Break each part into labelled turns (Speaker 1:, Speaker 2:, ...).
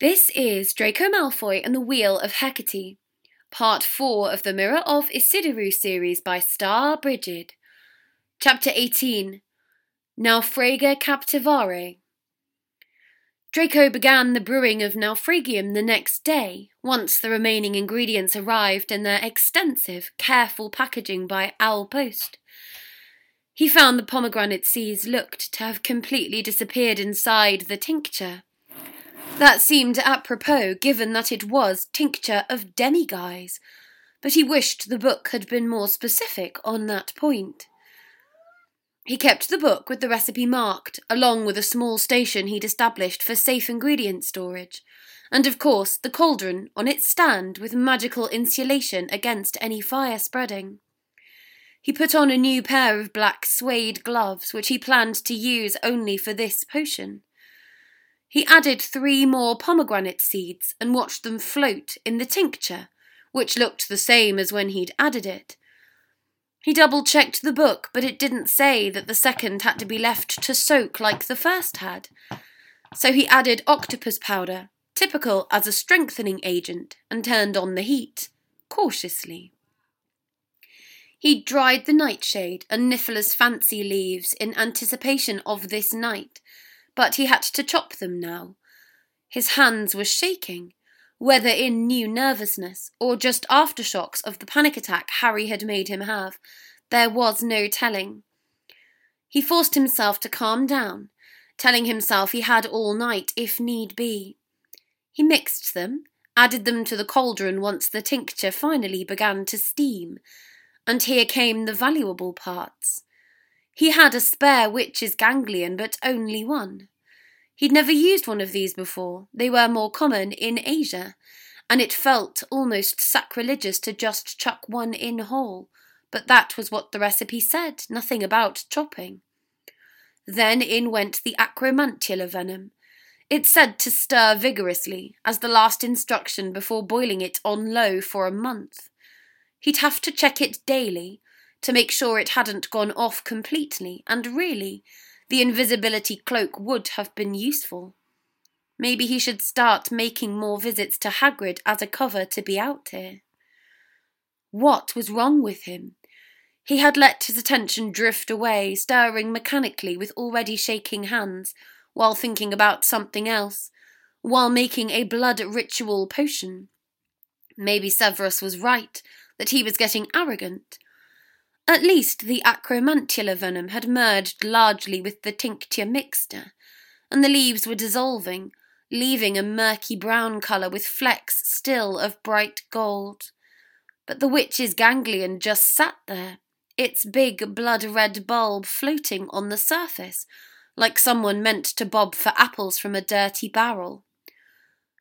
Speaker 1: This is Draco Malfoy and the Wheel of Hecate, part 4 of the Mirror of Ecidyrue series by Starbrigid. Chapter 18 Naufragia Captivare. Draco began the brewing of Naufragium the next day, once the remaining ingredients arrived in their extensive, careful packaging by Owl Post. He found the pomegranate seeds looked to have completely disappeared inside the tincture that seemed apropos, given that it was tincture of demiguise, but he wished the book had been more specific on that point. He kept the book with the recipe marked, along with a small station he'd established for safe ingredient storage, and of course the cauldron on its stand with magical insulation against any fire spreading. He put on a new pair of black suede gloves, which he planned to use only for this potion. He added three more pomegranate seeds and watched them float in the tincture, which looked the same as when he'd added it. He double checked the book, but it didn't say that the second had to be left to soak like the first had. So he added octopus powder, typical as a strengthening agent, and turned on the heat, cautiously. He dried the nightshade and Niffler's fancy leaves in anticipation of this night but he had to chop them now. His hands were shaking, whether in new nervousness or just aftershocks of the panic attack Harry had made him have, there was no telling. He forced himself to calm down, telling himself he had all night if need be. He mixed them, added them to the cauldron once the tincture finally began to steam, and here came the valuable parts. He had a spare witch's ganglion, but only one. He'd never used one of these before, they were more common in Asia, and it felt almost sacrilegious to just chuck one in whole, but that was what the recipe said, nothing about chopping. Then in went the acromantula venom. It said to stir vigorously, as the last instruction before boiling it on low for a month. He'd have to check it daily, to make sure it hadn't gone off completely, and really, the invisibility cloak would have been useful. Maybe he should start making more visits to Hagrid as a cover to be out here. What was wrong with him? He had let his attention drift away, stirring mechanically with already shaking hands, while thinking about something else, while making a blood ritual potion. Maybe Severus was right, that he was getting arrogant, at least the acromantula venom had merged largely with the tincture mixture, and the leaves were dissolving, leaving a murky brown colour with flecks still of bright gold. But the witch's ganglion just sat there, its big blood red bulb floating on the surface, like someone meant to bob for apples from a dirty barrel.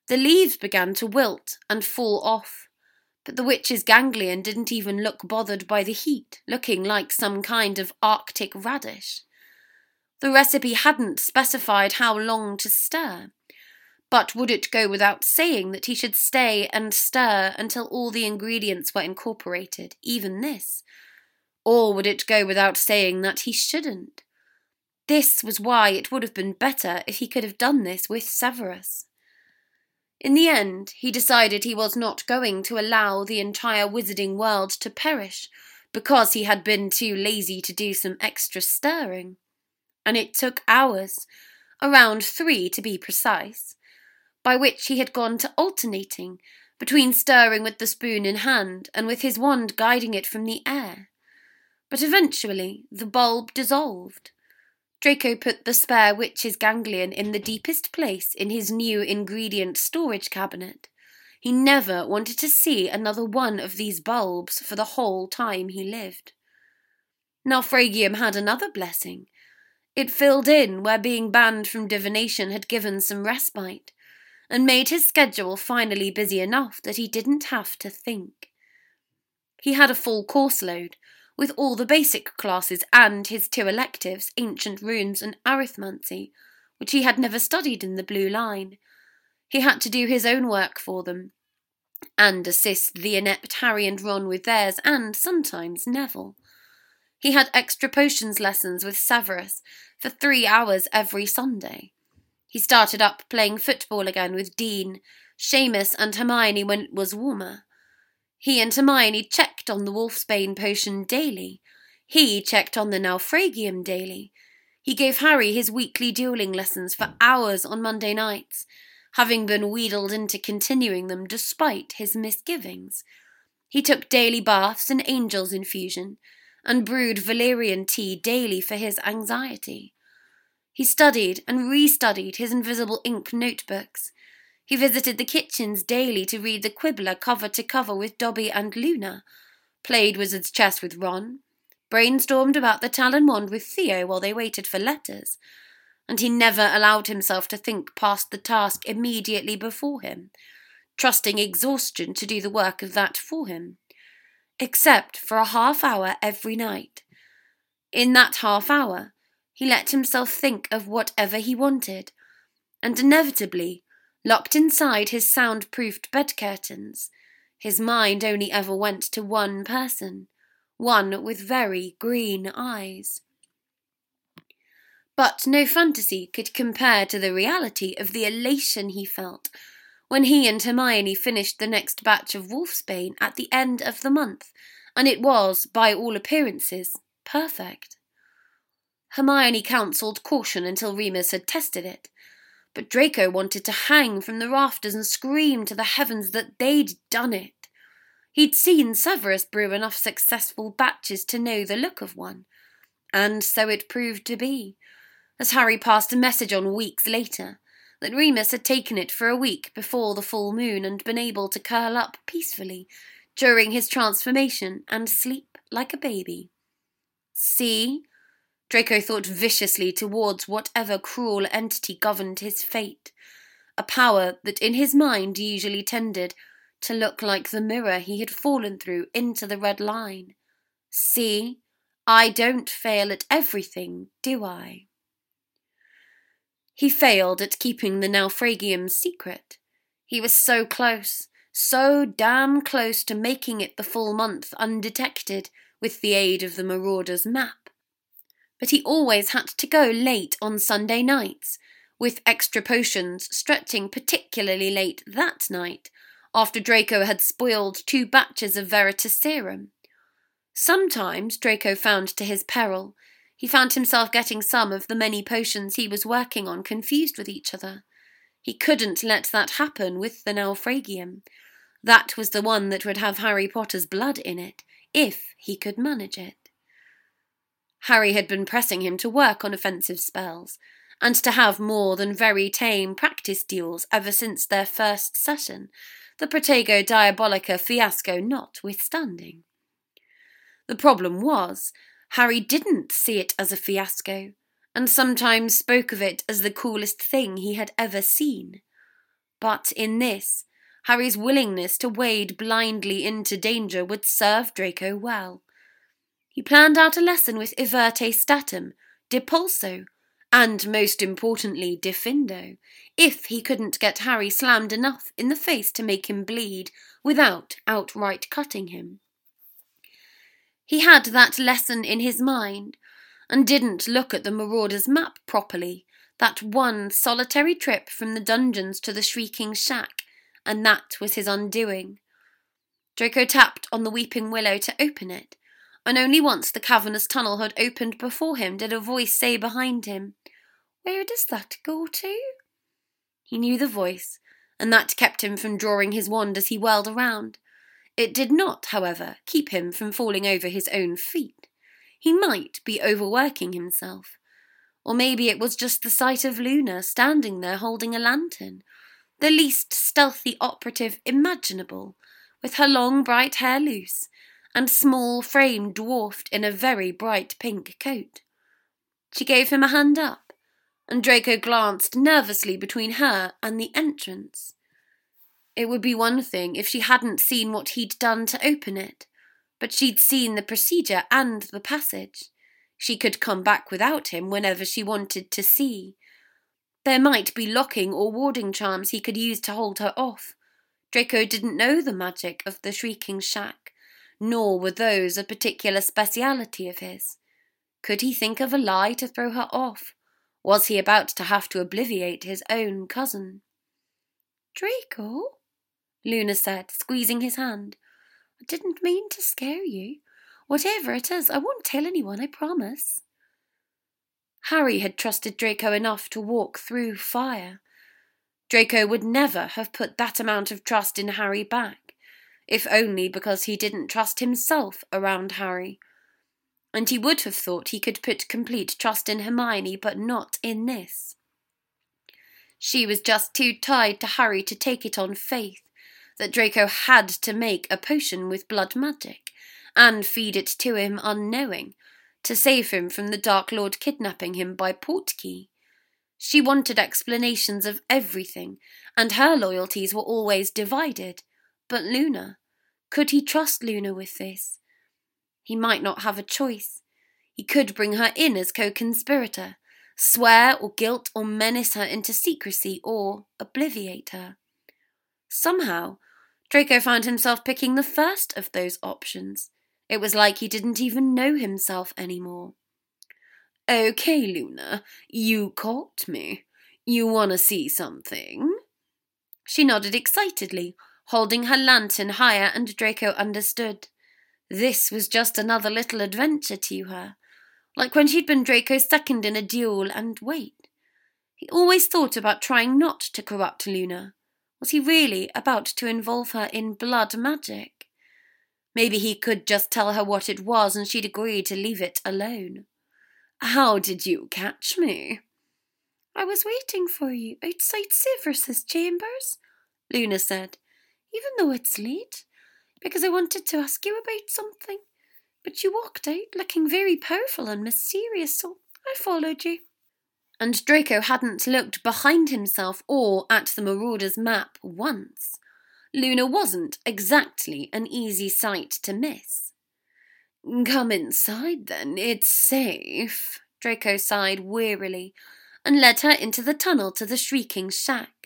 Speaker 1: The leaves began to wilt and fall off, but the witch's ganglion didn't even look bothered by the heat, looking like some kind of arctic radish. The recipe hadn't specified how long to stir, but would it go without saying that he should stay and stir until all the ingredients were incorporated, even this? Or would it go without saying that he shouldn't? This was why it would have been better if he could have done this with Severus. In the end, he decided he was not going to allow the entire wizarding world to perish because he had been too lazy to do some extra stirring. And it took hours, around three to be precise, by which he had gone to alternating between stirring with the spoon in hand and with his wand guiding it from the air. But eventually the bulb dissolved, Draco put the spare witch's ganglion in the deepest place in his new ingredient storage cabinet. He never wanted to see another one of these bulbs for the whole time he lived. Naufragium had another blessing. It filled in where being banned from divination had given some respite, and made his schedule finally busy enough that he didn't have to think. He had a full course load, with all the basic classes and his two electives, ancient runes and arithmancy, which he had never studied in the blue line. He had to do his own work for them, and assist the inept Harry and Ron with theirs, and sometimes Neville. He had extra potions lessons with Severus for three hours every Sunday. He started up playing football again with Dean, Seamus, and Hermione when it was warmer. He and Hermione checked on the wolfsbane potion daily. He checked on the naufragium daily. He gave Harry his weekly dueling lessons for hours on Monday nights, having been wheedled into continuing them despite his misgivings. He took daily baths in angel's infusion, and brewed valerian tea daily for his anxiety. He studied and restudied his invisible ink notebooks. He visited the kitchens daily to read the Quibbler cover to cover with Dobby and Luna, played wizard's chess with Ron, brainstormed about the Talon wand with Theo while they waited for letters, and he never allowed himself to think past the task immediately before him, trusting exhaustion to do the work of that for him, except for a half hour every night. In that half hour, he let himself think of whatever he wanted, and inevitably, locked inside his sound-proofed bed curtains, his mind only ever went to one person, one with very green eyes. But no fantasy could compare to the reality of the elation he felt when he and Hermione finished the next batch of Wolfsbane at the end of the month, and it was, by all appearances, perfect. Hermione counselled caution until Remus had tested it. But Draco wanted to hang from the rafters and scream to the heavens that they'd done it. He'd seen Severus brew enough successful batches to know the look of one. And so it proved to be, as Harry passed a message on weeks later, that Remus had taken it for a week before the full moon and been able to curl up peacefully during his transformation and sleep like a baby. See, Draco thought viciously towards whatever cruel entity governed his fate, a power that in his mind usually tended to look like the mirror he had fallen through into the red line. See, I don't fail at everything, do I? He failed at keeping the naufragium secret. He was so close, so damn close to making it the full month undetected with the aid of the marauder's map but he always had to go late on Sunday nights, with extra potions stretching particularly late that night, after Draco had spoiled two batches of Veritaserum. Sometimes, Draco found to his peril, he found himself getting some of the many potions he was working on confused with each other. He couldn't let that happen with the Naufragium. That was the one that would have Harry Potter's blood in it, if he could manage it. Harry had been pressing him to work on offensive spells, and to have more than very tame practice duels ever since their first session, the Protego Diabolica fiasco notwithstanding. The problem was, Harry didn't see it as a fiasco, and sometimes spoke of it as the coolest thing he had ever seen. But in this, Harry's willingness to wade blindly into danger would serve Draco well. He planned out a lesson with Everte Statum, Depulso, and most importantly, Diffindo, if he couldn't get Harry slammed enough in the face to make him bleed without outright cutting him. He had that lesson in his mind, and didn't look at the Marauder's map properly, that one solitary trip from the dungeons to the Shrieking Shack, and that was his undoing. Draco tapped on the Weeping Willow to open it, and only once the cavernous tunnel had opened before him did a voice say behind him, Where does that go to? He knew the voice, and that kept him from drawing his wand as he whirled around. It did not, however, keep him from falling over his own feet. He might be overworking himself. Or maybe it was just the sight of Luna standing there holding a lantern, the least stealthy operative imaginable, with her long bright hair loose, and small frame dwarfed in a very bright pink coat. She gave him a hand up, and Draco glanced nervously between her and the entrance. It would be one thing if she hadn't seen what he'd done to open it, but she'd seen the procedure and the passage. She could come back without him whenever she wanted to see. There might be locking or warding charms he could use to hold her off. Draco didn't know the magic of the shrieking shack, nor were those a particular speciality of his. Could he think of a lie to throw her off, Was he about to have to obliviate his own cousin?
Speaker 2: Draco, Luna said, squeezing his hand. I didn't mean to scare you. Whatever it is, I won't tell anyone, I promise.
Speaker 1: Harry had trusted Draco enough to walk through fire. Draco would never have put that amount of trust in Harry back, if only because he didn't trust himself around Harry. And he would have thought he could put complete trust in Hermione, but not in this. She was just too tied to Harry to take it on faith that Draco had to make a potion with blood magic and feed it to him unknowing to save him from the Dark Lord kidnapping him by Portkey. She wanted explanations of everything, and her loyalties were always divided. But Luna, could he trust Luna with this? He might not have a choice. He could bring her in as co conspirator, swear or guilt or menace her into secrecy or obliviate her. Somehow, Draco found himself picking the first of those options. It was like he didn't even know himself anymore. Okay, Luna, you caught me. You want to see something? She nodded excitedly, holding her lantern higher, and Draco understood. This was just another little adventure to her, like when she'd been Draco's second in a duel, and wait. He always thought about trying not to corrupt Luna. Was he really about to involve her in blood magic? Maybe he could just tell her what it was and she'd agree to leave it alone. How did you catch me?
Speaker 2: I was waiting for you outside Severus's chambers, Luna said, even though it's late, because I wanted to ask you about something. But you walked out looking very powerful and mysterious, so I followed you.
Speaker 1: And Draco hadn't looked behind himself or at the Marauder's map once. Luna wasn't exactly an easy sight to miss.
Speaker 3: Come inside then, it's safe, Draco sighed wearily and led her into the tunnel to the shrieking shack.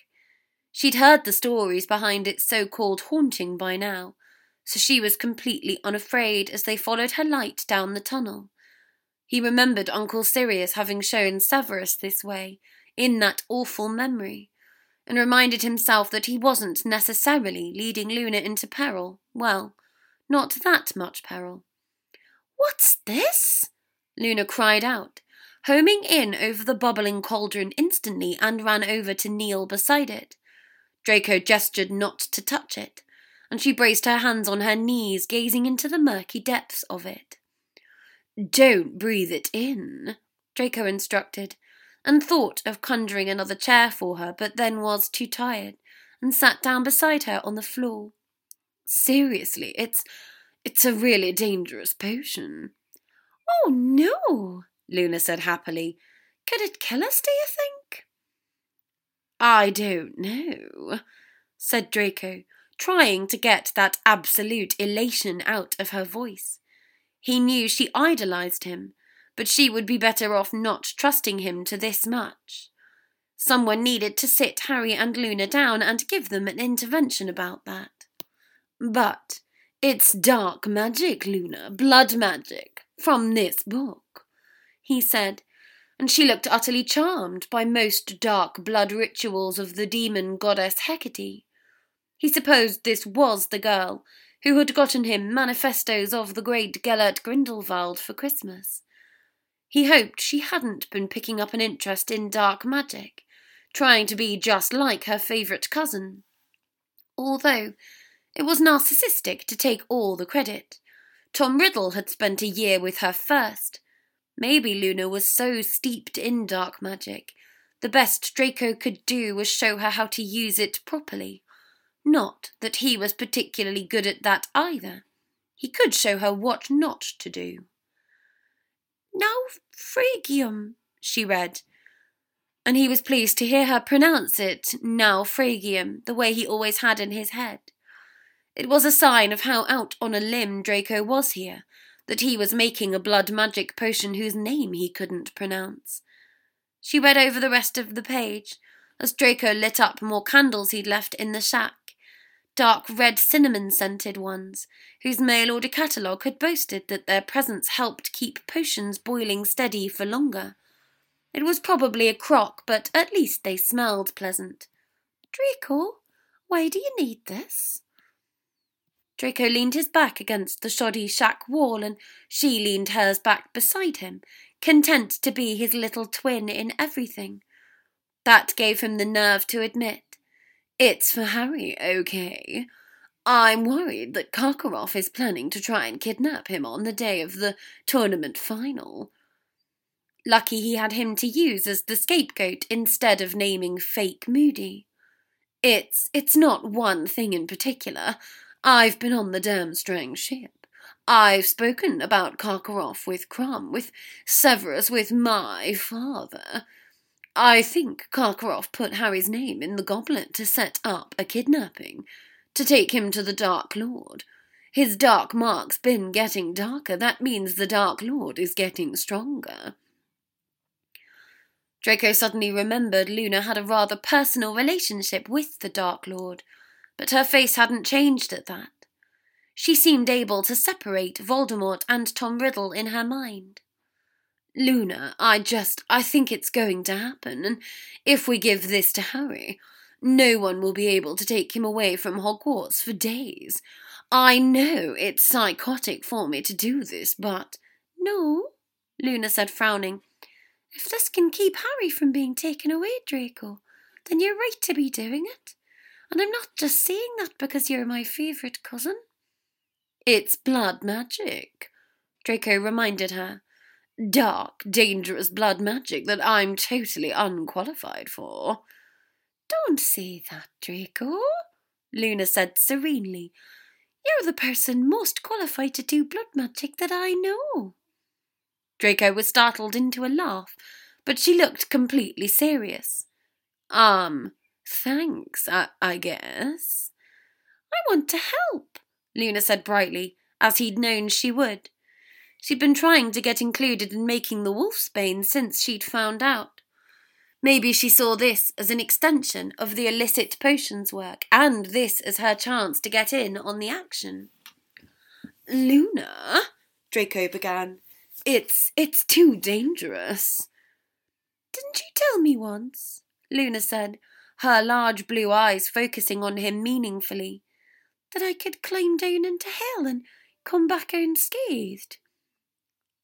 Speaker 3: She'd heard the stories behind its so called haunting by now, so she was completely unafraid as they followed her light down the tunnel. He remembered Uncle Sirius having shown Severus this way, in that awful memory, and reminded himself that he wasn't necessarily leading Luna into peril. Well, not that much peril.
Speaker 2: What's this?
Speaker 3: Luna cried out, homing in over the bubbling cauldron instantly and ran over to kneel beside it. Draco gestured not to touch it, and she braced her hands on her knees, gazing into the murky depths of it.
Speaker 1: Don't breathe it in, Draco instructed, and thought of conjuring another chair for her, but then was too tired and sat down beside her on the floor. Seriously, it's it's a really dangerous potion.
Speaker 2: Oh no, Luna said happily. Could it kill us, do you think?
Speaker 1: I don't know, said Draco, trying to get that absolute elation out of her voice. He knew she idolized him, but she would be better off not trusting him to this much. Someone needed to sit Harry and Luna down and give them an intervention about that. But it's dark magic, Luna, blood magic, from this book, he said, and she looked utterly charmed by most dark blood rituals of the demon goddess Hecate. He supposed this was the girl who had gotten him manifestos of the great Gellert Grindelwald for Christmas. He hoped she hadn't been picking up an interest in dark magic, trying to be just like her favourite cousin. Although it was narcissistic to take all the credit. Tom Riddle had spent a year with her first. Maybe Luna was so steeped in dark magic, the best Draco could do was show her how to use it properly. Not that he was particularly good at that either. He could show her what not to do.
Speaker 2: Now Phrygium, she read,
Speaker 1: and he was pleased to hear her pronounce it now Phrygium, the way he always had in his head. It was a sign of how out on a limb Draco was here, that he was making a blood magic potion whose name he couldn't pronounce. She read over the rest of the page as Draco lit up more candles he'd left in the shack dark red cinnamon scented ones, whose mail order catalogue had boasted that their presence helped keep potions boiling steady for longer.
Speaker 3: It was probably a crock, but at least they smelled pleasant.
Speaker 2: Draco, why do you need this?
Speaker 3: Draco leaned his back against the shoddy shack wall, and she leaned hers back beside him, content to be his little twin in everything. That gave him the nerve to admit, It's for Harry, okay. I'm worried that Karkaroff is planning to try and kidnap him on the day of the tournament final. Lucky he had him to use as the scapegoat instead of naming fake Moody. It's it's not one thing in particular. I've been on the Durmstrang ship. I've spoken about Karkaroff with Krum, with Severus, with my father. I think Karkaroff put Harry's name in the goblet to set up a kidnapping, to take him to the Dark Lord. His dark mark's been getting darker. That means the Dark Lord is getting stronger. Draco suddenly remembered Luna had a rather personal relationship with the Dark Lord but her face hadn't changed at that. She seemed able to separate Voldemort and Tom Riddle in her mind. Luna, I just, I think it's going to happen, and if we give this to Harry, no one will be able to take him away from Hogwarts for days. I know it's psychotic for me to do this, but.
Speaker 2: No, Luna said, frowning. If this can keep Harry from being taken away, Draco, then you're right to be doing it. And I'm not just saying that because you're my favourite cousin.
Speaker 3: It's blood magic, Draco reminded her. Dark, dangerous blood magic that I'm totally unqualified for.
Speaker 2: Don't say that, Draco, Luna said serenely. You're the person most qualified to do blood magic that I know.
Speaker 3: Draco was startled into a laugh, but she looked completely serious. Um, Thanks, I, I guess.
Speaker 2: I want to help, Luna said brightly, as he'd known she would.
Speaker 3: She'd been trying to get included in making the wolfsbane since she'd found out. Maybe she saw this as an extension of the illicit potions work, and this as her chance to get in on the action. Luna, Draco began, it's it's too dangerous.
Speaker 2: Didn't you tell me once? Luna said,
Speaker 3: her large blue eyes focusing on him meaningfully.
Speaker 2: That I could climb down into hell and come back unscathed.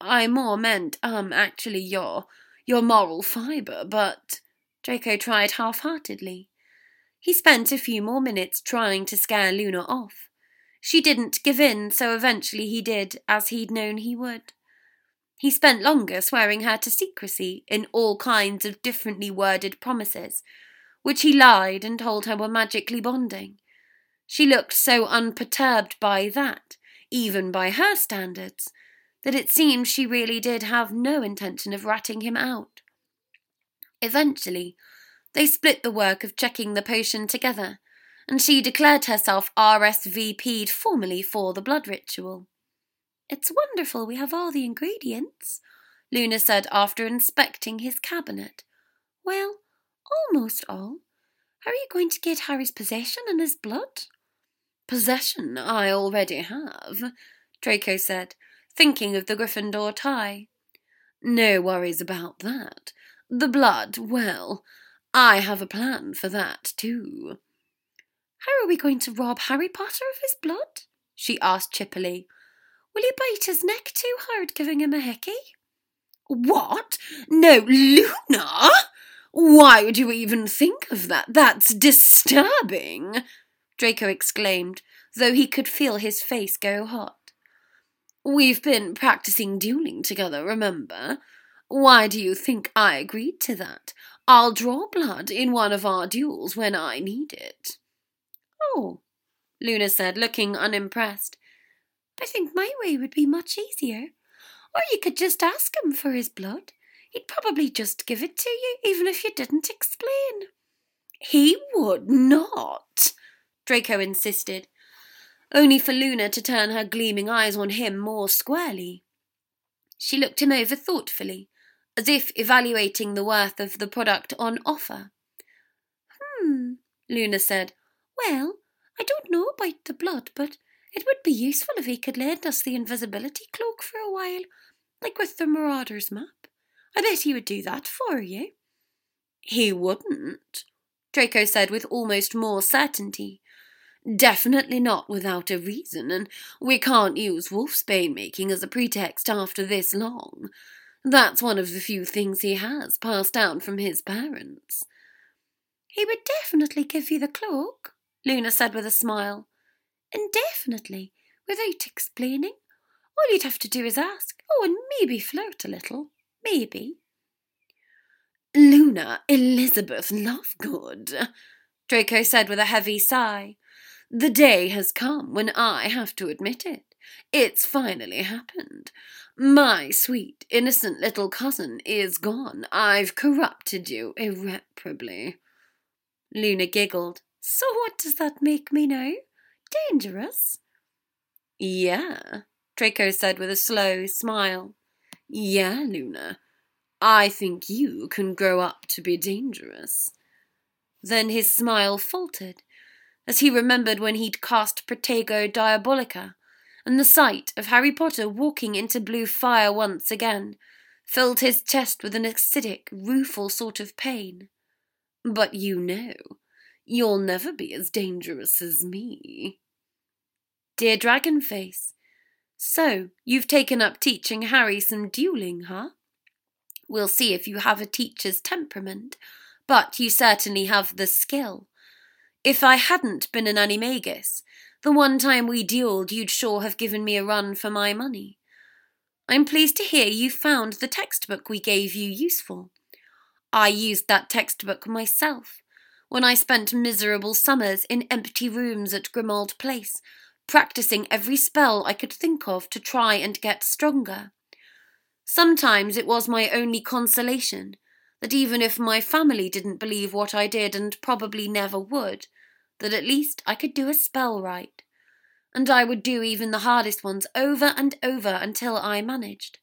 Speaker 3: I more meant, um, actually your your moral fibre, but Draco tried half heartedly. He spent a few more minutes trying to scare Luna off. She didn't give in, so eventually he did, as he'd known he would. He spent longer swearing her to secrecy in all kinds of differently worded promises, which he lied and told her were magically bonding. She looked so unperturbed by that, even by her standards, that it seemed she really did have no intention of ratting him out. Eventually, they split the work of checking the potion together, and she declared herself RSVP'd formally for the blood ritual.
Speaker 2: It's wonderful we have all the ingredients, Luna said after inspecting his cabinet. Well, Almost all. How are you going to get Harry's possession and his blood?
Speaker 3: Possession I already have, Draco said, thinking of the Gryffindor tie. No worries about that. The blood, well, I have a plan for that too.
Speaker 2: How are we going to rob Harry Potter of his blood? she asked chippily. Will you bite his neck too hard giving him a hickey?
Speaker 3: What? No, Luna! Why would you even think of that? That's disturbing, Draco exclaimed, though he could feel his face go hot. We've been practicing dueling together, remember? Why do you think I agreed to that? I'll draw blood in one of our duels when I need it.
Speaker 2: Oh, Luna said, looking unimpressed. I think my way would be much easier. Or you could just ask him for his blood. He'd probably just give it to you, even if you didn't explain.
Speaker 3: He would not, Draco insisted, only for Luna to turn her gleaming eyes on him more squarely. She looked him over thoughtfully, as if evaluating the worth of the product on offer.
Speaker 2: Hmm, Luna said. Well, I don't know about the blood, but it would be useful if he could lend us the invisibility cloak for a while, like with the Marauder's map. I bet he would do that for you.
Speaker 3: He wouldn't, Draco said with almost more certainty. Definitely not without a reason, and we can't use wolfsbane making as a pretext after this long. That's one of the few things he has passed down from his parents.
Speaker 2: He would definitely give you the cloak, Luna said with a smile. Indefinitely, without explaining. All you'd have to do is ask. Oh, and maybe flirt a little. Maybe.
Speaker 3: Luna Elizabeth Lovegood, Draco said with a heavy sigh. The day has come when I have to admit it. It's finally happened. My sweet, innocent little cousin is gone. I've corrupted you irreparably.
Speaker 2: Luna giggled. So what does that make me now? Dangerous?
Speaker 3: Yeah, Draco said with a slow smile. Yeah, Luna. I think you can grow up to be dangerous. Then his smile faltered as he remembered when he'd cast Protego Diabolica, and the sight of Harry Potter walking into blue fire once again filled his chest with an acidic, rueful sort of pain. But you know, you'll never be as dangerous as me. Dear Dragonface, so you've taken up teaching Harry some dueling, huh? We'll see if you have a teacher's temperament, but you certainly have the skill. If I hadn't been an animagus, the one time we duelled, you'd sure have given me a run for my money. I'm pleased to hear you found the textbook we gave you useful. I used that textbook myself when I spent miserable summers in empty rooms at Grimmauld Place, practicing every spell I could think of to try and get stronger. Sometimes it was my only consolation that even if my family didn't believe what I did and probably never would, that at least I could do a spell right. And I would do even the hardest ones over and over until I managed.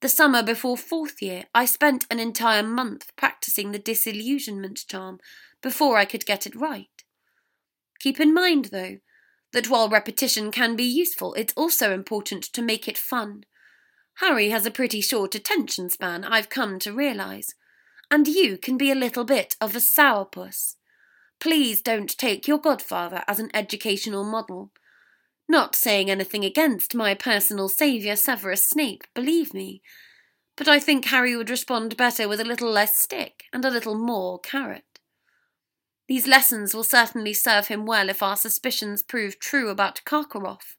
Speaker 3: The summer before fourth year, I spent an entire month practicing the disillusionment charm before I could get it right. Keep in mind, though, that while repetition can be useful, it's also important to make it fun. Harry has a pretty short attention span, I've come to realise, and you can be a little bit of a sourpuss. Please don't take your godfather as an educational model. Not saying anything against my personal saviour Severus Snape, believe me, but I think Harry would respond better with a little less stick and a little more carrot. These lessons will certainly serve him well if our suspicions prove true about Karkaroff.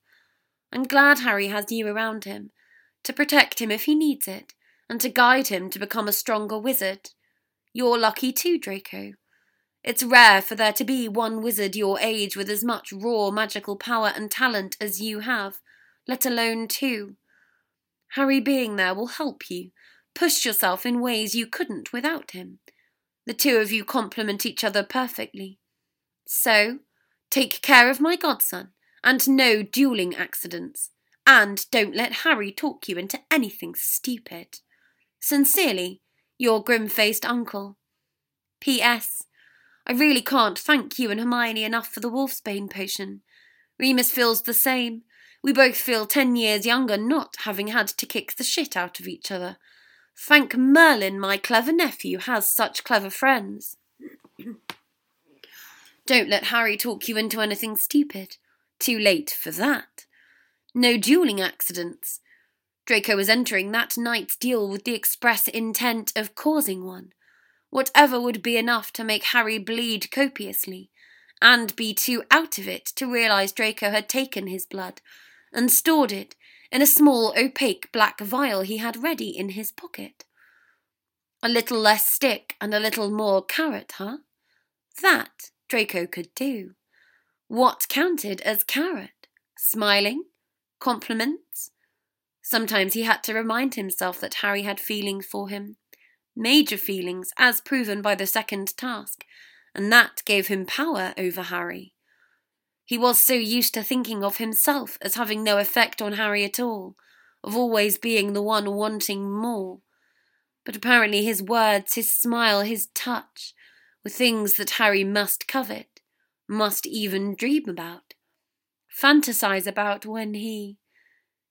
Speaker 3: I'm glad Harry has you around him, to protect him if he needs it, and to guide him to become a stronger wizard. You're lucky too, Draco. It's rare for there to be one wizard your age with as much raw magical power and talent as you have, let alone two. Harry being there will help you push yourself in ways you couldn't without him. The two of you complement each other perfectly. So, take care of my godson, and no dueling accidents, and don't let Harry talk you into anything stupid. Sincerely, your grim faced uncle. P.S. I really can't thank you and Hermione enough for the wolfsbane potion. Remus feels the same. We both feel ten years younger not having had to kick the shit out of each other. Thank Merlin, my clever nephew has such clever friends. Don't let Harry talk you into anything stupid. Too late for that. No dueling accidents. Draco was entering that night's duel with the express intent of causing one whatever would be enough to make Harry bleed copiously, and be too out of it to realize Draco had taken his blood and stored it in a small opaque black vial he had ready in his pocket. A little less stick and a little more carrot, huh? That Draco could do. What counted as carrot? Smiling? Compliments? Sometimes he had to remind himself that Harry had feelings for him major feelings, as proven by the second task, and that gave him power over Harry. He was so used to thinking of himself as having no effect on Harry at all, of always being the one wanting more. But apparently his words, his smile, his touch were things that Harry must covet, must even dream about, fantasize about when he.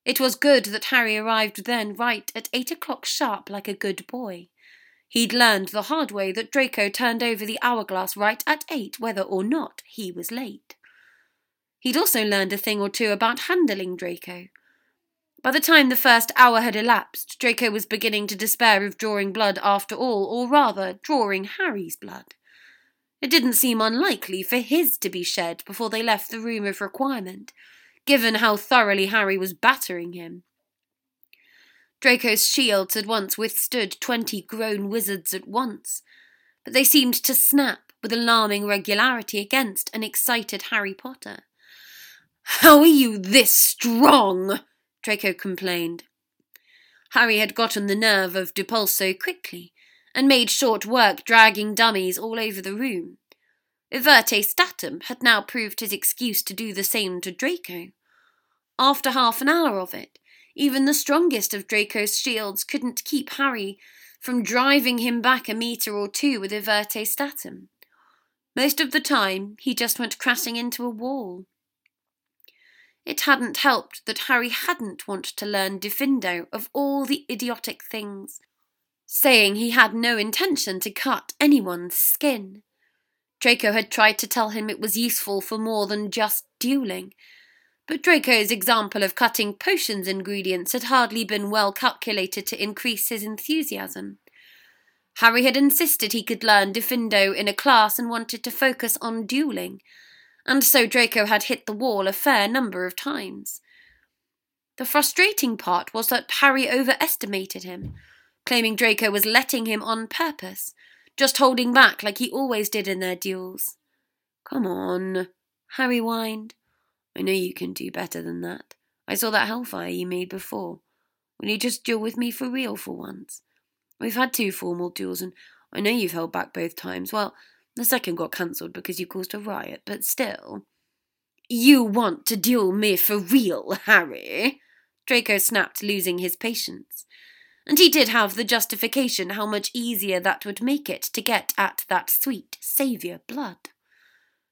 Speaker 3: It was good that Harry arrived then right at eight o'clock sharp like a good boy. He'd learned the hard way that Draco turned over the hourglass right at eight, whether or not he was late. He'd also learned a thing or two about handling Draco. By the time the first hour had elapsed, Draco was beginning to despair of drawing blood after all, or rather, drawing Harry's blood. It didn't seem unlikely for his to be shed before they left the room of requirement, given how thoroughly Harry was battering him. Draco's shields had once withstood twenty grown wizards at once, but they seemed to snap with alarming regularity against an excited Harry Potter. How are you this strong? Draco complained. Harry had gotten the nerve of Depulso quickly, and made short work dragging dummies all over the room. Everte Statum had now proved his excuse to do the same to Draco. After half an hour of it, even the strongest of Draco's shields couldn't keep Harry from driving him back a metre or two with Everte Statum. Most of the time, he just went crashing into a wall. It hadn't helped that Harry hadn't wanted to learn Diffindo of all the idiotic things, saying he had no intention to cut anyone's skin. Draco had tried to tell him it was useful for more than just duelling, but Draco's example of cutting potions ingredients had hardly been well calculated to increase his enthusiasm. Harry had insisted he could learn Diffindo in a class and wanted to focus on duelling, and so Draco had hit the wall a fair number of times. The frustrating part was that Harry overestimated him, claiming Draco was letting him on purpose, just holding back like he always did in their duels. Come on, Harry whined. I know you can do better than that. I saw that hellfire you made before. Will you just duel with me for real for once? We've had two formal duels, and I know you've held back both times. Well, the second got cancelled because you caused a riot, but still. You want to duel me for real, Harry? Draco snapped, losing his patience. And he did have the justification how much easier that would make it to get at that sweet saviour blood.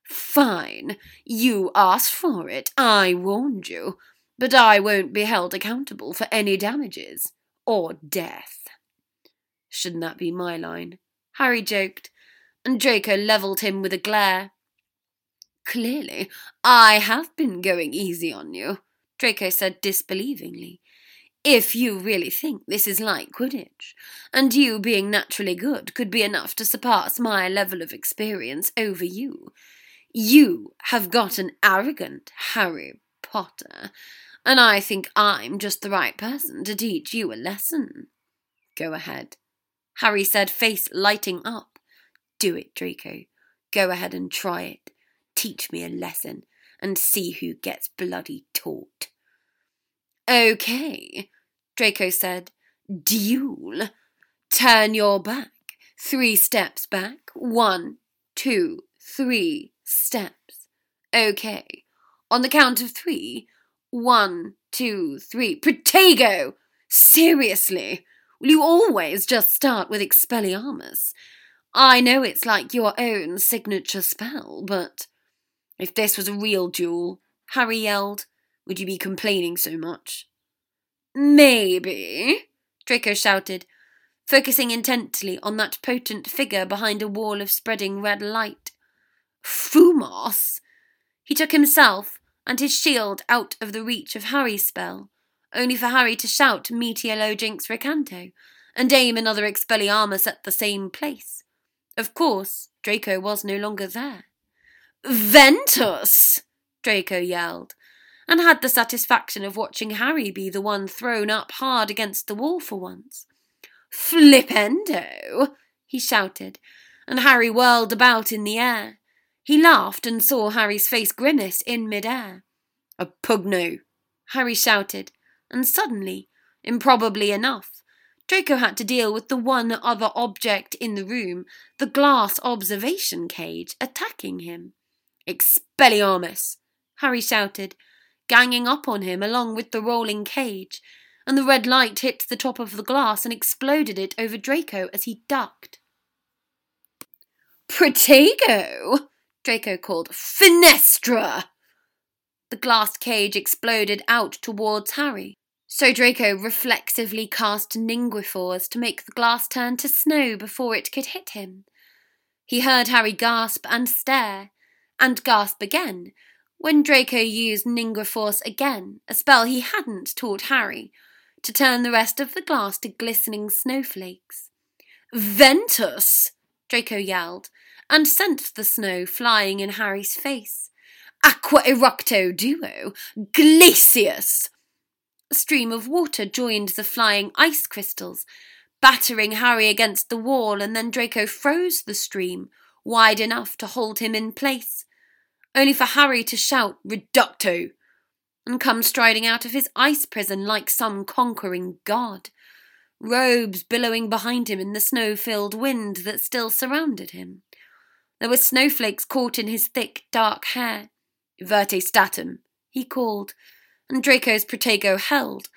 Speaker 3: Fine, you asked for it, I warned you, but I won't be held accountable for any damages or death. Shouldn't that be my line? Harry joked, and Draco levelled him with a glare. Clearly, I have been going easy on you, Draco said disbelievingly. If you really think this is like Quidditch, and you being naturally good could be enough to surpass my level of experience over you, you have got an arrogant Harry Potter, and I think I'm just the right person to teach you a lesson. Go ahead, Harry said, face lighting up. Do it, Draco. Go ahead and try it. Teach me a lesson and see who gets bloody taught. Okay, Draco said. Duel. Turn your back. Three steps back. One, two, three steps. Okay. On the count of three. One, two, three. Protego! Seriously? Will you always just start with Expelliarmus? I know it's like your own signature spell, but if this was a real duel, Harry yelled, would you be complaining so much? Maybe, Draco shouted, focusing intently on that potent figure behind a wall of spreading red light. Fumos! He took himself and his shield out of the reach of Harry's spell, only for Harry to shout Meteolojinx Recanto and aim another Expelliarmus at the same place. Of course, Draco was no longer there. Ventus! Draco yelled, and had the satisfaction of watching Harry be the one thrown up hard against the wall for once. Flipendo! he shouted, and Harry whirled about in the air. He laughed and saw Harry's face grimace in mid-air. A pugno! Harry shouted, and suddenly, improbably enough, Draco had to deal with the one other object in the room, the glass observation cage, attacking him. Expelliarmus! Harry shouted, ganging up on him along with the rolling cage, and the red light hit the top of the glass and exploded it over Draco as he ducked. Protego! Draco called. Finestra! The glass cage exploded out towards Harry,
Speaker 1: So Draco reflexively cast Ninguiforce to make the glass turn to snow before it could hit him. He heard Harry gasp and stare, and gasp again, when Draco used Ninguiforce again, a spell he hadn't taught Harry, to turn the rest of the glass to glistening snowflakes. Ventus! Draco yelled, and sent the snow flying in Harry's face. Aqua eructo duo, glacius! Stream of water joined the flying ice crystals, battering Harry against the wall, and then Draco froze the stream, wide enough to hold him in place, only for Harry to shout, Reducto! and come striding out of his ice prison like some conquering god, robes billowing behind him in the snow filled wind that still surrounded him. There were snowflakes caught in his thick, dark hair. Everte Statum, he called, and Draco's Protego held,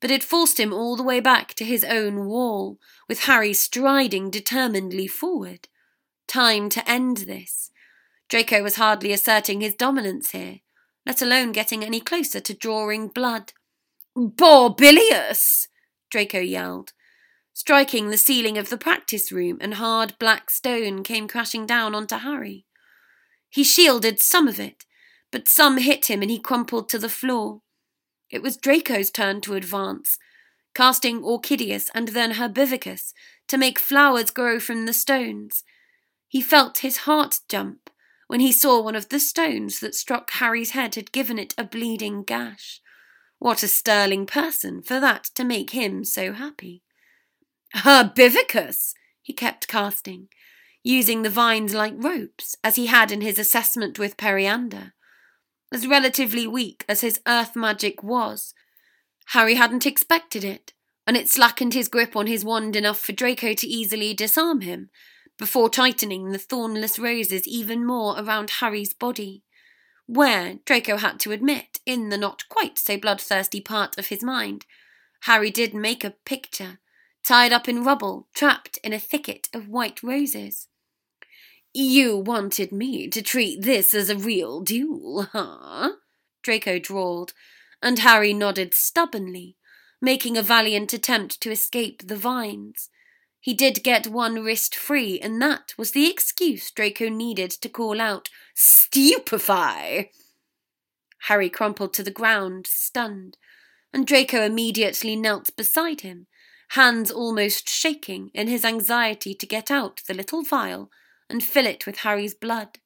Speaker 1: but it forced him all the way back to his own wall, with Harry striding determinedly forward. Time to end this. Draco was hardly asserting his dominance here, let alone getting any closer to drawing blood. Borbilius! Draco yelled. Striking the ceiling of the practice room, and hard black stone came crashing down onto Harry. He shielded some of it, but some hit him and he crumpled to the floor. It was Draco's turn to advance, casting Orchideus and then Herbivicus to make flowers grow from the stones. He felt his heart jump when he saw one of the stones that struck Harry's head had given it a bleeding gash. What a sterling person for that to make him so happy. Herbivicus! he kept casting, using the vines like ropes, as he had in his assessment with Periander. As relatively weak as his earth magic was, Harry hadn't expected it, and it slackened his grip on his wand enough for Draco to easily disarm him, before tightening the thornless roses even more around Harry's body, where, Draco had to admit, in the not quite so bloodthirsty part of his mind, Harry did make a picture, tied up in rubble, trapped in a thicket of white roses. You wanted me to treat this as a real duel, huh? Draco drawled, and Harry nodded stubbornly, making a valiant attempt to escape the vines. He did get one wrist free, and that was the excuse Draco needed to call out, Stupefy! Harry crumpled to the ground, stunned, and Draco immediately knelt beside him, hands almost shaking in his anxiety to get out the little vial and fill it with Harry's blood.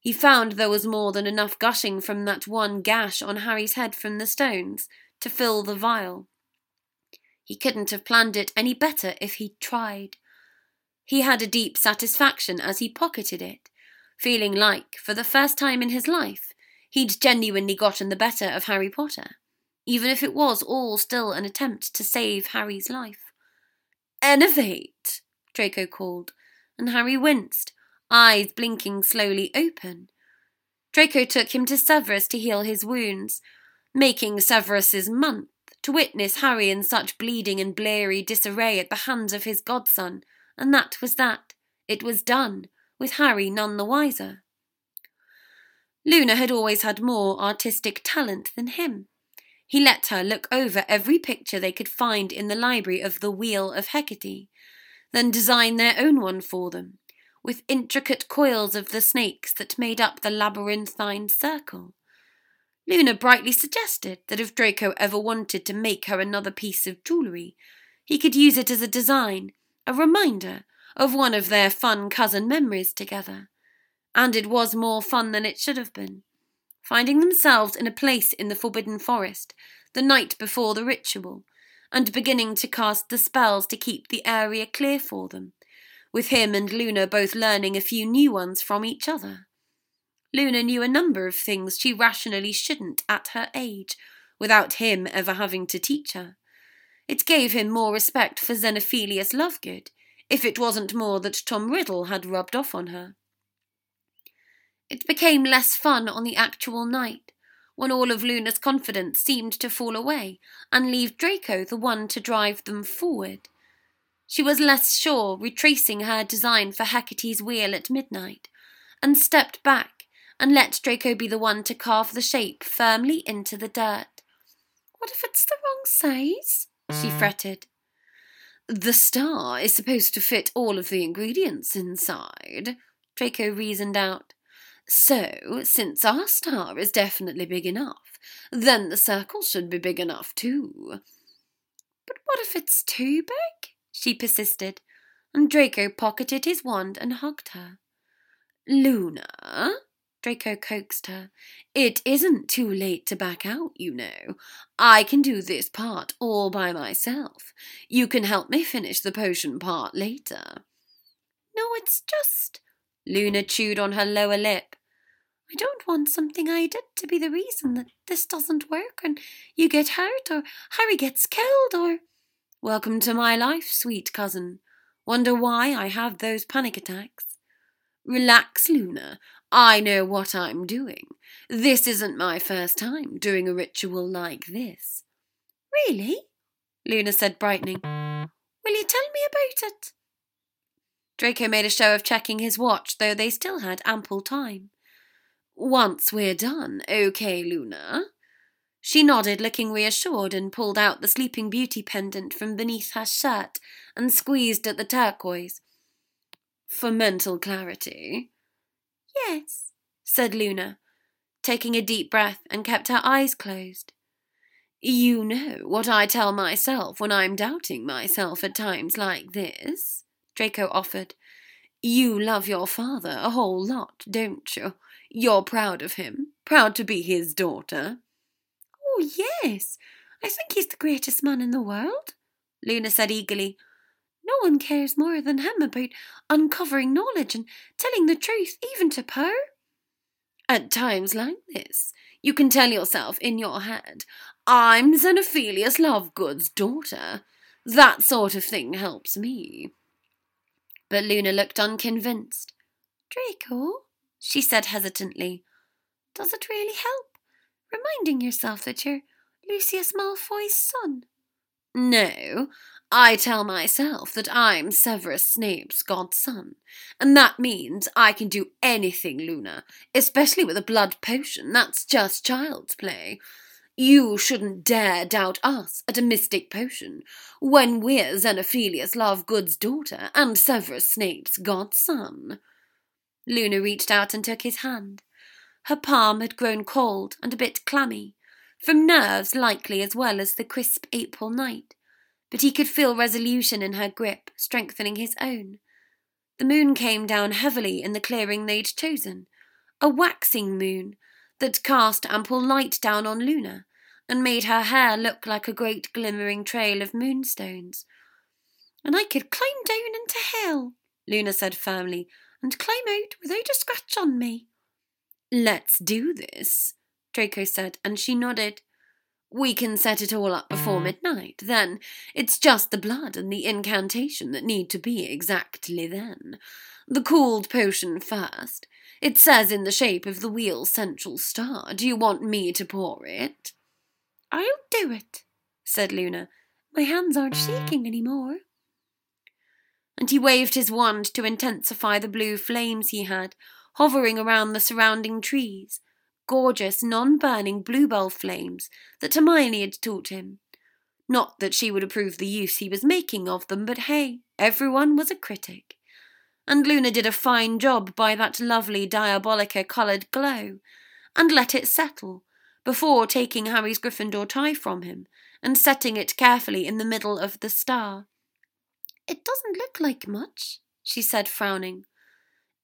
Speaker 1: He found there was more than enough gushing from that one gash on Harry's head from the stones to fill the vial. He couldn't have planned it any better if he'd tried. He had a deep satisfaction as he pocketed it, feeling like, for the first time in his life, he'd genuinely gotten the better of Harry Potter, even if it was all still an attempt to save Harry's life. Enervate, Draco called, and Harry winced, eyes blinking slowly open. Draco took him to Severus to heal his wounds, making Severus's month to witness Harry in such bleeding and bleary disarray at the hands of his godson, and that was that. It was done, with Harry none the wiser. Luna had always had more artistic talent than him. He let her look over every picture they could find in the library of the Wheel of Hecate, then design their own one for them, with intricate coils of the snakes that made up the labyrinthine circle. Luna brightly suggested that if Draco ever wanted to make her another piece of jewellery, he could use it as a design, a reminder of one of their fun cousin memories together. And it was more fun than it should have been. Finding themselves in a place in the Forbidden Forest the night before the ritual, and beginning to cast the spells to keep the area clear for them, with him and Luna both learning a few new ones from each other. Luna knew a number of things she rationally shouldn't at her age, without him ever having to teach her. It gave him more respect for Xenophilius Lovegood, if it wasn't more that Tom Riddle had rubbed off on her. It became less fun on the actual night, when all of Luna's confidence seemed to fall away and leave Draco the one to drive them forward. She was less sure, retracing her design for Hecate's wheel at midnight, and stepped back and let Draco be the one to carve the shape firmly into the dirt.
Speaker 2: What if it's the wrong size?
Speaker 3: She mm. fretted. The star is supposed to fit all of the ingredients inside, Draco reasoned out. So, since our star is definitely big enough, then the circle should be big enough too.
Speaker 2: But what if it's too big?
Speaker 3: She persisted, and Draco pocketed his wand and hugged her. Luna, Draco coaxed her, it isn't too late to back out, you know. I can do this part all by myself. You can help me finish the potion part later.
Speaker 2: No, it's just.
Speaker 3: Luna chewed on her lower lip.
Speaker 2: I don't want something I did to be the reason that this doesn't work and you get hurt or Harry gets killed or.
Speaker 3: Welcome to my life, sweet cousin. Wonder why I have those panic attacks? Relax, Luna. I know what I'm doing. This isn't my first time doing a ritual like this.
Speaker 2: Really?
Speaker 3: Luna said, brightening.
Speaker 2: Will you tell me about it?
Speaker 3: Draco made a show of checking his watch, though they still had ample time. Once we're done, okay, Luna? She nodded, looking reassured, and pulled out the Sleeping Beauty pendant from beneath her shirt and squeezed at the turquoise. For mental clarity.
Speaker 2: Yes,
Speaker 3: said Luna, taking a deep breath and kept her eyes closed. You know what I tell myself when I'm doubting myself at times like this, Draco offered. You love your father a whole lot, don't you? You're proud of him, proud to be his daughter.
Speaker 2: Oh, yes, I think he's the greatest man in the world, Luna said eagerly. No one cares more than him about uncovering knowledge and telling the truth, even to Poe.
Speaker 3: At times like this, you can tell yourself in your head, I'm Xenophilius Lovegood's daughter. That sort of thing helps me. But Luna looked unconvinced.
Speaker 2: Draco, she said hesitantly. Does it really help? Reminding yourself that you're Lucius Malfoy's son?
Speaker 3: No, I tell myself that I'm Severus Snape's godson, and that means I can do anything, Luna, especially with a blood potion. That's just child's play. You shouldn't dare doubt us at a mystic potion when we're Xenophilius Lovegood's daughter and Severus Snape's godson. Luna reached out and took his hand. Her palm had grown cold and a bit clammy, from nerves likely as well as the crisp April night, but he could feel resolution in her grip strengthening his own. The moon came down heavily in the clearing they'd chosen, a waxing moon that cast ample light down on Luna and made her hair look like a great glimmering trail of moonstones.
Speaker 2: And I could climb down into hell, Luna said firmly, and climb out without a scratch on me.
Speaker 3: Let's do this, Draco said, and she nodded. We can set it all up before midnight. Then it's just the blood and the incantation that need to be exactly then. The cooled potion first. It says in the shape of the wheel's central star. Do you want me to pour it?
Speaker 2: I'll do it, said Luna. My hands aren't shaking any more
Speaker 3: and he waved his wand to intensify the blue flames he had, hovering around the surrounding trees, gorgeous, non burning bluebell flames that Hermione had taught him. Not that she would approve the use he was making of them, but hey, everyone was a critic. And Luna did a fine job by that lovely Diabolica coloured glow, and let it settle, before taking Harry's Gryffindor tie from him and setting it carefully in the middle of the star.
Speaker 2: It doesn't look like much, she said, frowning.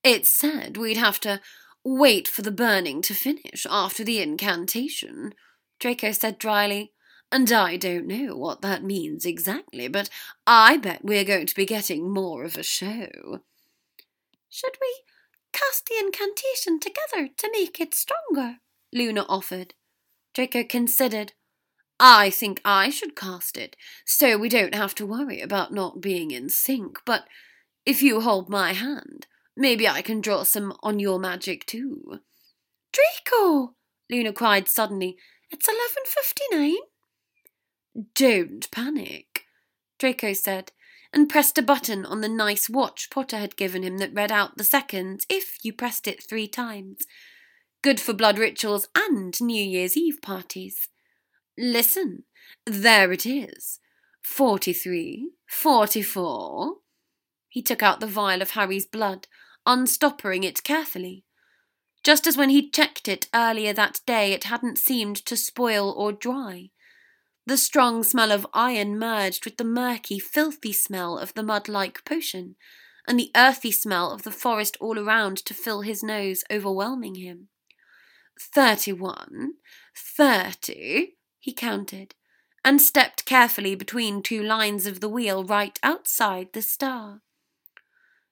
Speaker 3: It said we'd have to wait for the burning to finish after the incantation, Draco said dryly. And I don't know what that means exactly, but I bet we're going to be getting more of a show.
Speaker 2: Should we cast the incantation together to make it stronger?
Speaker 3: Luna offered. Draco considered. I think I should cast it, so we don't have to worry about not being in sync. But if you hold my hand, maybe I can draw some on your magic too.
Speaker 2: Draco! Luna cried suddenly. It's eleven fifty nine.
Speaker 3: Don't panic, Draco said, and pressed a button on the nice watch Potter had given him that read out the seconds if you pressed it three times. Good for blood rituals and New Year's Eve parties. Listen, there it is. Forty-three, forty-four. He took out the vial of Harry's blood, unstoppering it carefully. Just as when he'd checked it earlier that day, it hadn't seemed to spoil or dry. The strong smell of iron merged with the murky, filthy smell of the mud like potion, and the earthy smell of the forest all around to fill his nose, overwhelming him. Thirty one, thirty, he counted, and stepped carefully between two lines of the wheel right outside the star.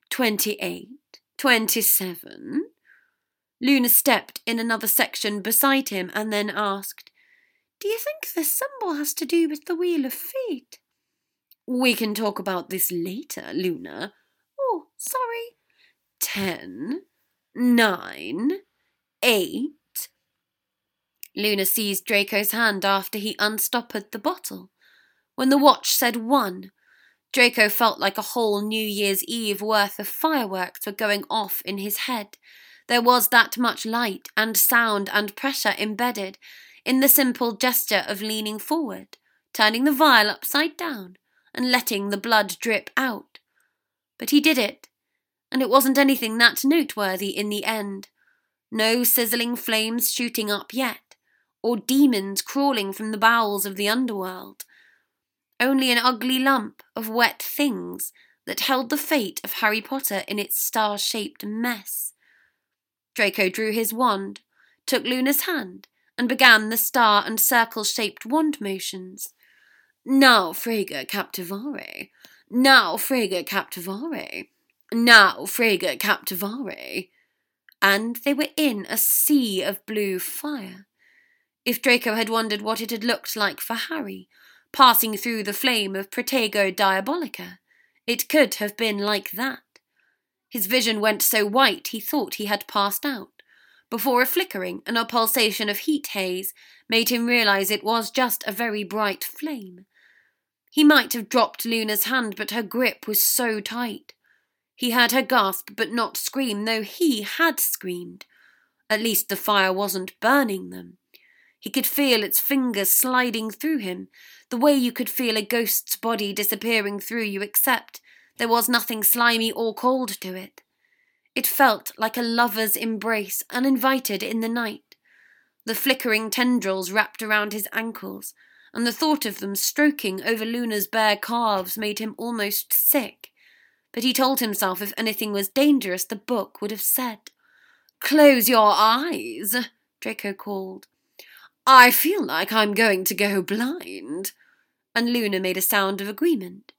Speaker 3: Twenty-eight, twenty-seven. Luna stepped in another section beside him and then asked,
Speaker 2: Do you think this symbol has to do with the Wheel of Fate?
Speaker 3: We can talk about this later, Luna.
Speaker 2: Oh, sorry.
Speaker 3: Ten, nine, eight, Luna seized Draco's hand after he unstoppered the bottle. When the watch said one, Draco felt like a whole New Year's Eve worth of fireworks were going off in his head. There was that much light and sound and pressure embedded in the simple gesture of leaning forward, turning the vial upside down, and letting the blood drip out. But he did it, and it wasn't anything that noteworthy in the end. No sizzling flames shooting up yet or demons crawling from the bowels of the underworld. Only an ugly lump of wet things that held the fate of Harry Potter in its star shaped mess. Draco drew his wand, took Luna's hand, and began the star and circle shaped wand motions. Naufraga Captivare. Naufraga Captivare. Naufraga Captivare. And they were in a sea of blue fire. If Draco had wondered what it had looked like for Harry, passing through the flame of Protego Diabolica, it could have been like that. His vision went so white he thought he had passed out, before a flickering and a pulsation of heat haze made him realize it was just a very bright flame. He might have dropped Luna's hand, but her grip was so tight. He heard her gasp, but not scream, though he had screamed. At least the fire wasn't burning them. He could feel its fingers sliding through him, the way you could feel a ghost's body disappearing through you, except there was nothing slimy or cold to it. It felt like a lover's embrace, uninvited in the night. The flickering tendrils wrapped around his ankles, and the thought of them stroking over Luna's bare calves made him almost sick. But he told himself if anything was dangerous, the book would have said. Close your eyes, Draco called. I feel like I'm going to go blind. And Luna made a sound of agreement.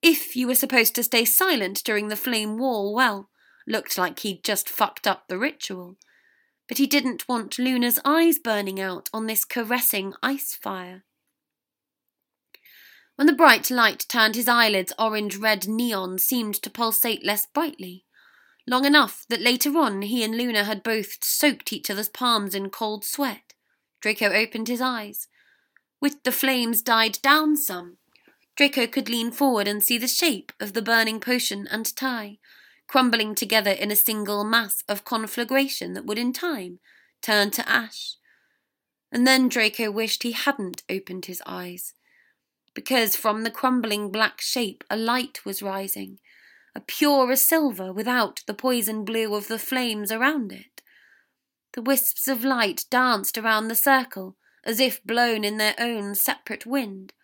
Speaker 3: If you were supposed to stay silent during the flame wall, well, looked like he'd just fucked up the ritual. But he didn't want Luna's eyes burning out on this caressing ice fire. When the bright light turned his eyelids orange red neon seemed to pulsate less brightly, long enough that later on he and Luna had both soaked each other's palms in cold sweat. Draco opened his eyes. With the flames died down some, Draco could lean forward and see the shape of the burning potion and tie, crumbling together in a single mass of conflagration that would in time turn to ash. And then Draco wished he hadn't opened his eyes, because from the crumbling black shape a light was rising, a pure silver without the poison blue of the flames around it. The wisps of light danced around the circle, as if blown in their own separate wind,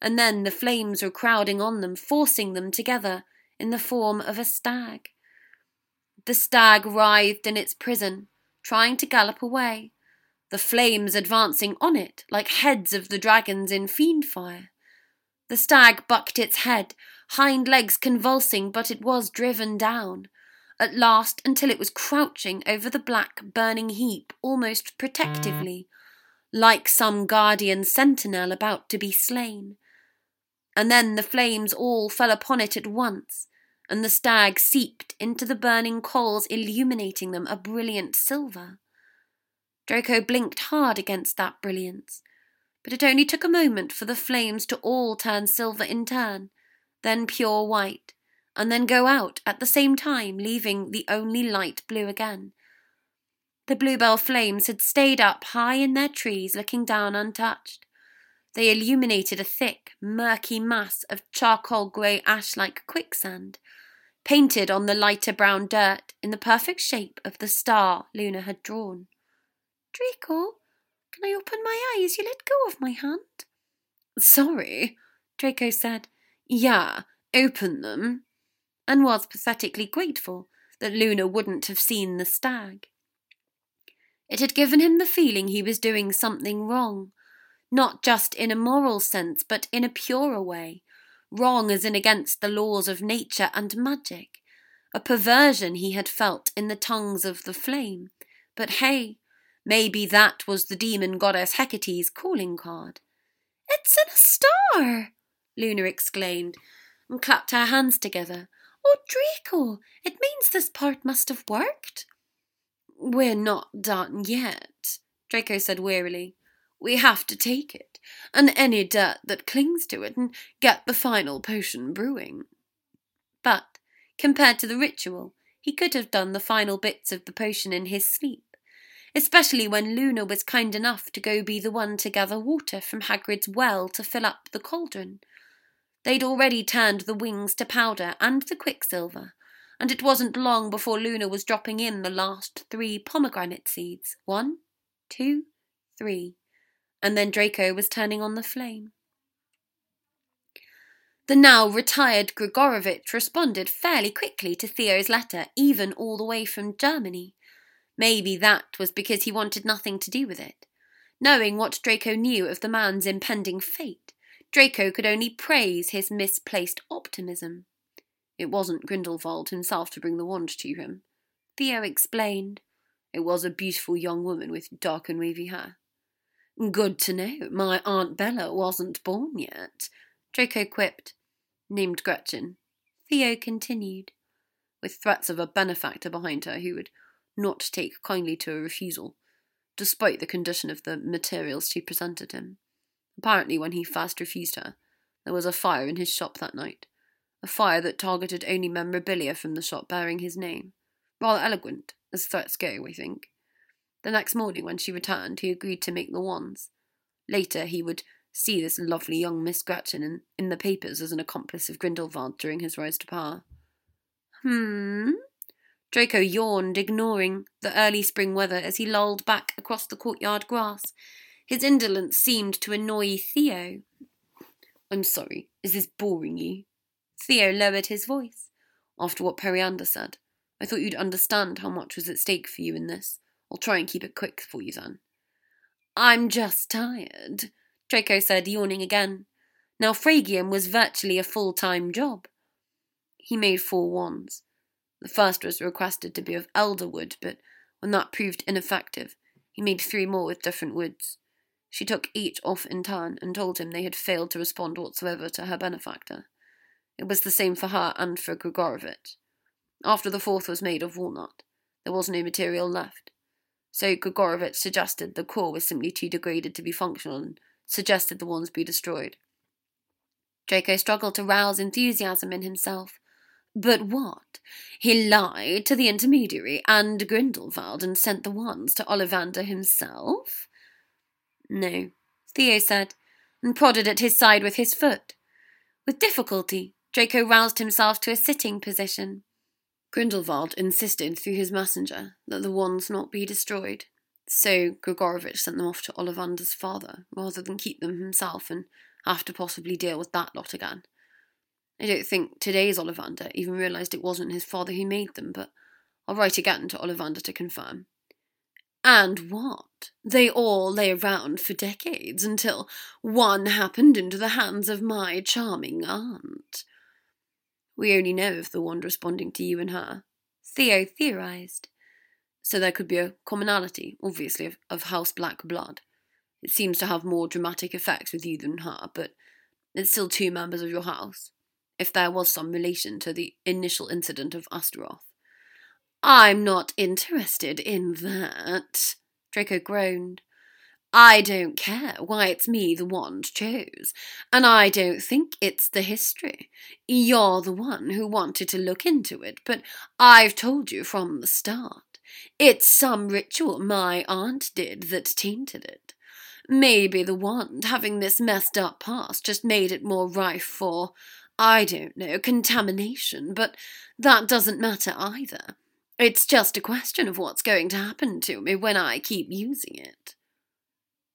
Speaker 3: and then the flames were crowding on them, forcing them together in the form of a stag. The stag writhed in its prison, trying to gallop away, the flames advancing on it like heads of the dragons in Fiendfyre. The stag bucked its head, hind legs convulsing, but it was driven down at last until it was crouching over the black burning heap almost protectively, like some guardian sentinel about to be slain. And then the flames all fell upon it at once, and the stag seeped into the burning coals, illuminating them a brilliant silver. Draco blinked hard against that brilliance, but it only took a moment for the flames to all turn silver in turn, then pure white, and then go out at the same time, leaving the only light blue again. The bluebell flames had stayed up high in their trees, looking down untouched, They illuminated a thick, murky mass of charcoal grey ash like quicksand, painted on the lighter brown dirt in the perfect shape of the star Luna had drawn.
Speaker 2: Draco, can I open my eyes? You let go of my hand.
Speaker 3: Sorry, Draco said. Yeah, open them. And was pathetically grateful that Luna wouldn't have seen the stag. It had given him the feeling he was doing something wrong, not just in a moral sense, but in a purer way, wrong as in against the laws of nature and magic, a perversion he had felt in the tongues of the flame. But hey, maybe that was the demon goddess Hecate's calling card.
Speaker 2: It's in a star,
Speaker 3: Luna exclaimed, and clapped her hands together.
Speaker 2: Oh, Draco, it means this part must have worked.
Speaker 3: We're not done yet, Draco said wearily. We have to take it, and any dirt that clings to it, and get the final potion brewing. But, compared to the ritual, he could have done the final bits of the potion in his sleep, especially when Luna was kind enough to go be the one to gather water from Hagrid's well to fill up the cauldron. They'd already turned the wings to powder and the quicksilver, and it wasn't long before Luna was dropping in the last three pomegranate seeds. One, two, three and then Draco was turning on the flame. The now retired Gregorovitch responded fairly quickly to Theo's letter, even all the way from Germany. Maybe that was because he wanted nothing to do with it. Knowing what Draco knew of the man's impending fate, Draco could only praise his misplaced optimism. It wasn't Grindelwald himself to bring the wand to him. Theo explained. It was a beautiful young woman with dark and wavy hair. Good to know. My Aunt Bella wasn't born yet, Draco quipped. Named Gretchen. Theo continued, with threats of a benefactor behind her who would not take kindly to a refusal, despite the condition of the materials she presented him. Apparently, when he first refused her, there was a fire in his shop that night, a fire that targeted only memorabilia from the shop bearing his name. Rather eloquent, as threats go, I think. The next morning, when she returned, he agreed to make the wands. Later, he would see this lovely young Miss Gretchen in, in the papers as an accomplice of Grindelwald during his rise to power. Hmm? Draco yawned, ignoring the early spring weather as he lolled back across the courtyard grass. His indolence seemed to annoy Theo. I'm sorry, is this boring you? Theo lowered his voice. After what Periander said, I thought you'd understand how much was at stake for you in this. I'll try and keep it quick for you then. I'm just tired, Draco said, yawning again. Now Phrygian was virtually a full-time job. He made four wands. The first was requested to be of elder wood, but when that proved ineffective, he made three more with different woods. She took each off in turn and told him they had failed to respond whatsoever to her benefactor. It was the same for her and for Gregorovitch. After the fourth was made of walnut, there was no material left. So Gregorovitch suggested the core was simply too degraded to be functional and suggested the wands be destroyed. Draco struggled to rouse enthusiasm in himself. But what? He lied to the intermediary and Grindelwald and sent the wands to Ollivander himself? No, Theo said, and prodded at his side with his foot. With difficulty, Draco roused himself to a sitting position. Grindelwald insisted through his messenger that the wands not be destroyed, so Gregorovitch sent them off to Ollivander's father rather than keep them himself and have to possibly deal with that lot again. I don't think today's Ollivander even realised it wasn't his father who made them, but I'll write again to Ollivander to confirm. And what? They all lay around for decades until one happened into the hands of my charming aunt. We only know of the wand responding to you and her. Theo theorized. So there could be a commonality, obviously, of, of House Black blood. It seems to have more dramatic effects with you than her, but it's still two members of your house, if there was some relation to the initial incident of Astaroth. I'm not interested in that, Draco groaned. I don't care why it's me the wand chose, and I don't think it's the history. You're the one who wanted to look into it, but I've told you from the start. It's some ritual my aunt did that tainted it. Maybe the wand, having this messed up past, just made it more rife for, I don't know, contamination, but that doesn't matter either. It's just a question of what's going to happen to me when I keep using it.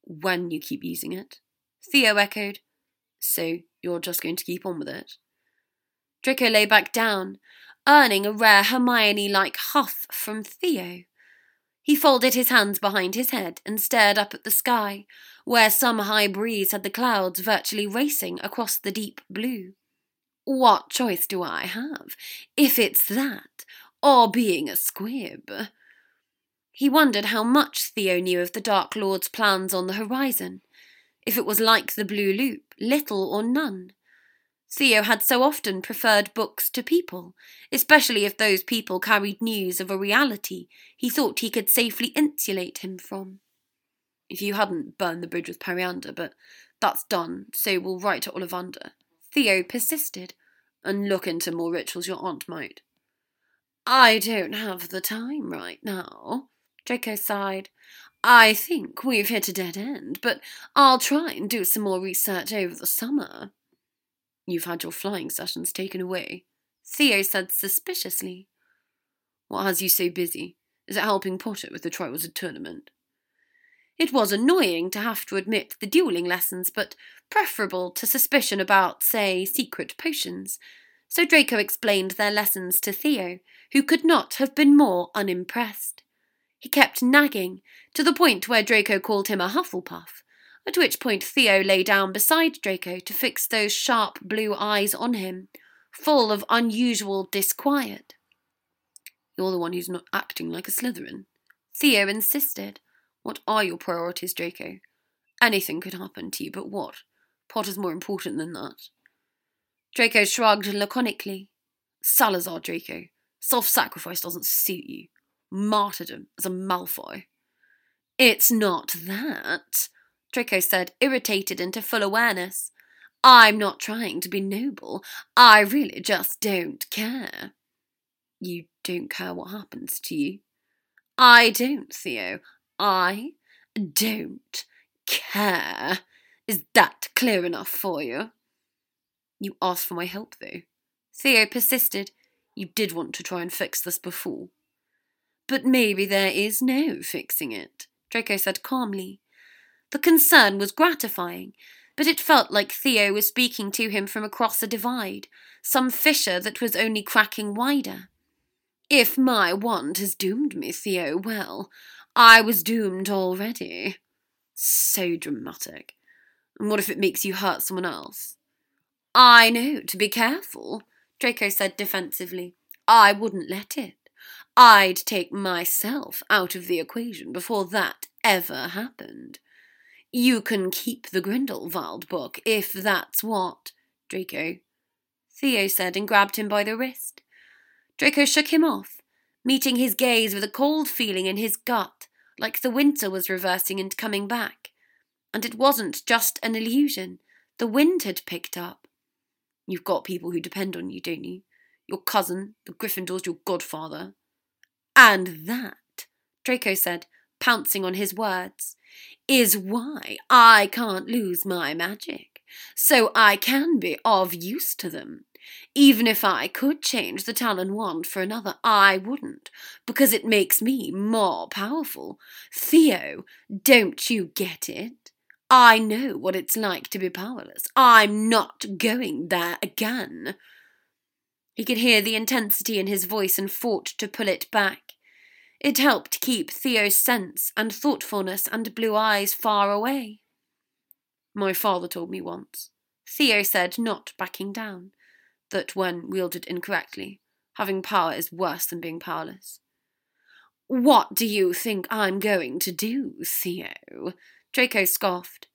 Speaker 3: When you keep using it? Theo echoed. So you're just going to keep on with it? Draco lay back down, earning a rare Hermione like huff from Theo. He folded his hands behind his head and stared up at the sky, where some high breeze had the clouds virtually racing across the deep blue. What choice do I have, if it's that, or being a squib? He wondered how much Theo knew of the Dark Lord's plans on the horizon, if it was like the Blue Loop, little or none. Theo had so often preferred books to people, especially if those people carried news of a reality he thought he could safely insulate him from. If you hadn't burned the bridge with Periander, but that's done, so we'll write to Ollivander. Theo persisted, and look into more rituals your aunt might. I don't have the time right now. Draco sighed. I think we've hit a dead end, but I'll try and do some more research over the summer. You've had your flying sessions taken away, Theo said suspiciously. What has you so busy? Is it helping Potter with the Triwizard tournament? It was annoying to have to admit the dueling lessons, but preferable to suspicion about, say, secret potions. So Draco explained their lessons to Theo, who could not have been more unimpressed. He kept nagging, to the point where Draco called him a Hufflepuff, at which point Theo lay down beside Draco to fix those sharp blue eyes on him, full of unusual disquiet. You're the one who's not acting like a Slytherin. Theo insisted. What are your priorities, Draco? Anything could happen to you, but what? Potter's more important than that. Draco shrugged laconically. Salazar, Draco. Self sacrifice doesn't suit you. Martyrdom as a Malfoy. It's not that, Draco said, irritated into full awareness. I'm not trying to be noble. I really just don't care. You don't care what happens to you? I don't, Theo. I don't care. Is that clear enough for you? You asked for my help, though. Theo persisted. You did want to try and fix this before. But maybe there is no fixing it, Draco said calmly. The concern was gratifying, but it felt like Theo was speaking to him from across a divide, some fissure that was only cracking wider. If my wand has doomed me, Theo, well, I was doomed already. So dramatic. And what if it makes you hurt someone else? I know to be careful, Draco said defensively. I wouldn't let it. I'd take myself out of the equation before that ever happened. You can keep the Grindelwald book, if that's what. Draco. Theo said and grabbed him by the wrist. Draco shook him off, meeting his gaze with a cold feeling in his gut, like the winter was reversing and coming back. And it wasn't just an illusion. The wind had picked up. You've got people who depend on you, don't you? Your cousin, the Gryffindor's your godfather. And that, Draco said, pouncing on his words, is why I can't lose my magic, so I can be of use to them. Even if I could change the Talon wand for another, I wouldn't, because it makes me more powerful. Theo, don't you get it? I know what it's like to be powerless. I'm not going there again. He could hear the intensity in his voice and fought to pull it back. It helped keep Theo's sense and thoughtfulness and blue eyes far away. My father told me once, Theo said, not backing down, that when wielded incorrectly, having power is worse than being powerless. What do you think I'm going to do, Theo? Draco scoffed.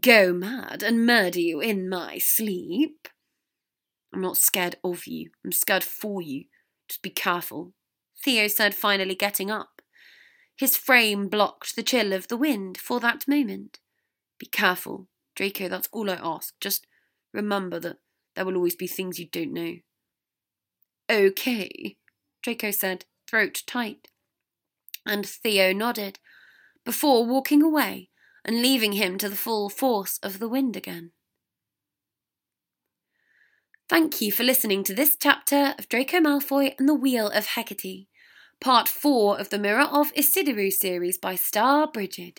Speaker 3: Go mad and murder you in my sleep? I'm not scared of you. I'm scared for you. Just be careful. Theo said, finally getting up. His frame blocked the chill of the wind for that moment. Be careful, Draco, that's all I ask. Just remember that there will always be things you don't know. Okay, Draco said, throat tight. And Theo nodded, before walking away
Speaker 1: and leaving him to the full force of the wind again. Thank you for listening to this chapter of Draco Malfoy and the Wheel of Hecate, part 4 of the Mirror of Ecidyrue series by Starbrigid.